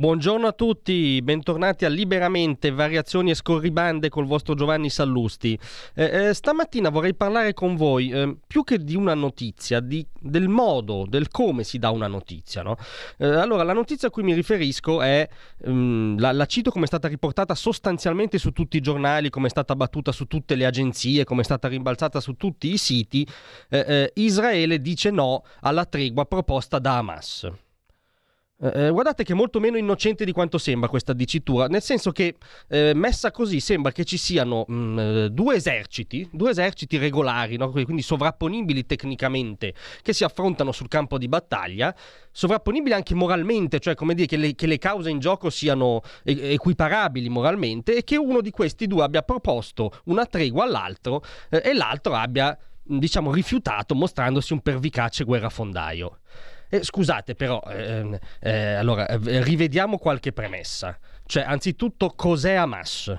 Buongiorno a tutti, bentornati a Liberamente, variazioni e scorribande col vostro Giovanni Sallusti. Eh, eh, stamattina vorrei parlare con voi eh, più che di una notizia, di, del modo, del come si dà una notizia. No? Eh, allora, la notizia a cui mi riferisco è, um, la, la, cito come è stata riportata sostanzialmente su tutti i giornali, come è stata battuta su tutte le agenzie, come è stata rimbalzata su tutti i siti. Eh, eh, Israele dice no alla tregua proposta da Hamas. Eh, eh, guardate che è molto meno innocente di quanto sembra questa dicitura, nel senso che eh, messa così sembra che ci siano mh, mm, eh, due eserciti, due eserciti regolari, no? quindi sovrapponibili tecnicamente, che si affrontano sul campo di battaglia, sovrapponibili anche moralmente, cioè come dire che le, che le cause in gioco siano equiparabili moralmente e che uno di questi due abbia proposto una tregua all'altro eh, e l'altro abbia, diciamo, rifiutato mostrandosi un pervicace guerrafondaio. Eh, scusate però, eh, eh, allora, eh, rivediamo qualche premessa. Cioè, anzitutto, cos'è Hamas?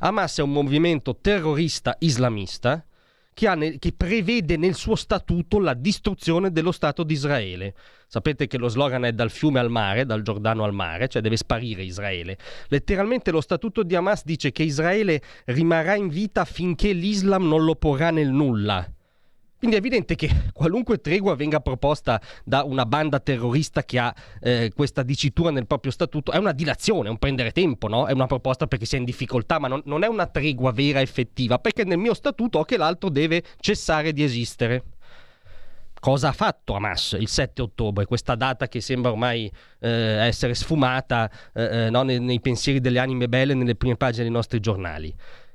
Hamas è un movimento terrorista islamista che, ne- che, prevede nel suo statuto la distruzione dello Stato di Israele. Sapete che lo slogan è dal fiume al mare, dal Giordano al mare, cioè deve sparire Israele. Letteralmente lo statuto di Hamas dice che Israele rimarrà in vita finché l'Islam non lo porrà nel nulla. Quindi è evidente che qualunque tregua venga proposta da una banda terrorista che ha eh, questa dicitura nel proprio statuto è una dilazione, è un prendere tempo, no? è una proposta perché si è in difficoltà, ma non, non è una tregua vera effettiva, perché nel mio statuto ho che l'altro deve cessare di esistere. Cosa ha fatto Hamas il 7 ottobre, questa data che sembra ormai eh, essere sfumata eh, eh, no? nei, nei pensieri delle anime belle nelle prime pagine dei nostri giornali?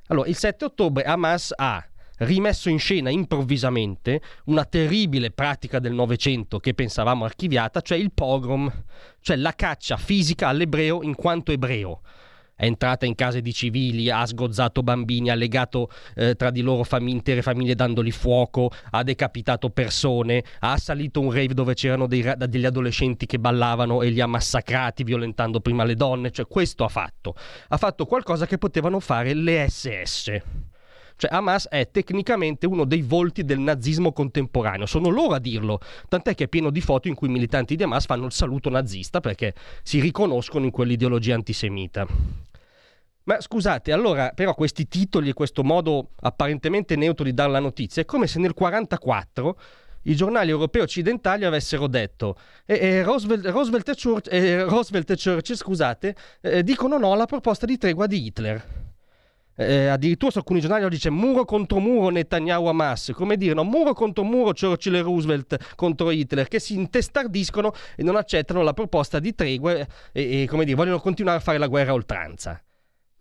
Allora, il 7 ottobre Hamas ha rimesso in scena improvvisamente una terribile pratica del Novecento che pensavamo archiviata, cioè il pogrom, cioè la caccia fisica all'ebreo in quanto ebreo. È entrata in case di civili, ha sgozzato bambini, ha legato eh, tra di loro fam- intere famiglie dandoli fuoco, ha decapitato persone, ha assalito un rave dove c'erano dei, degli adolescenti che ballavano e li ha massacrati violentando prima le donne. Cioè questo ha fatto. Ha fatto qualcosa che potevano fare le SS. Cioè Hamas è tecnicamente uno dei volti del nazismo contemporaneo, sono loro a dirlo, tant'è che è pieno di foto in cui i militanti di Hamas fanno il saluto nazista perché si riconoscono in quell'ideologia antisemita. Ma scusate, allora però questi titoli e questo modo apparentemente neutro di dare la notizia è come se nel 1944 i giornali europei occidentali avessero detto eh, eh, Roosevelt, Roosevelt, e Church, eh, Roosevelt, e Churchill scusate, eh, dicono no alla proposta di tregua di Hitler. Eh, addirittura su alcuni giornali oggi c'è muro contro muro Netanyahu Hamas, come dire, no? muro contro muro Churchill e Roosevelt contro Hitler, che si intestardiscono e non accettano la proposta di tregua e, e come dire, vogliono continuare a fare la guerra a oltranza.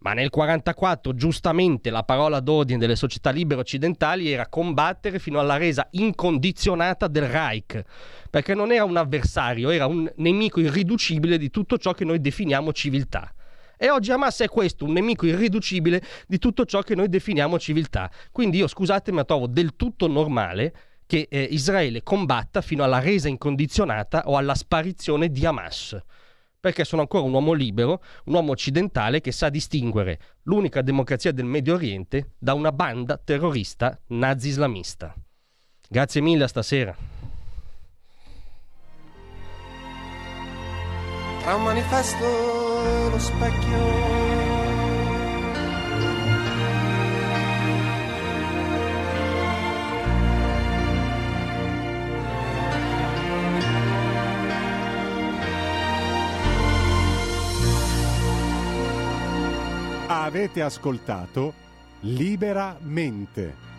Ma nel 1944, giustamente, la parola d'ordine delle società libere occidentali era combattere fino alla resa incondizionata del Reich, perché non era un avversario, era un nemico irriducibile di tutto ciò che noi definiamo civiltà. E oggi Hamas è questo, un nemico irriducibile di tutto ciò che noi definiamo civiltà. Quindi io, scusatemi, ma trovo del tutto normale che eh, Israele combatta fino alla resa incondizionata o alla sparizione di Hamas. Perché sono ancora un uomo libero, un uomo occidentale che sa distinguere l'unica democrazia del Medio Oriente da una banda terrorista nazi-islamista. Grazie mille a stasera. Tra un manifesto e lo specchio. Avete ascoltato Liberamente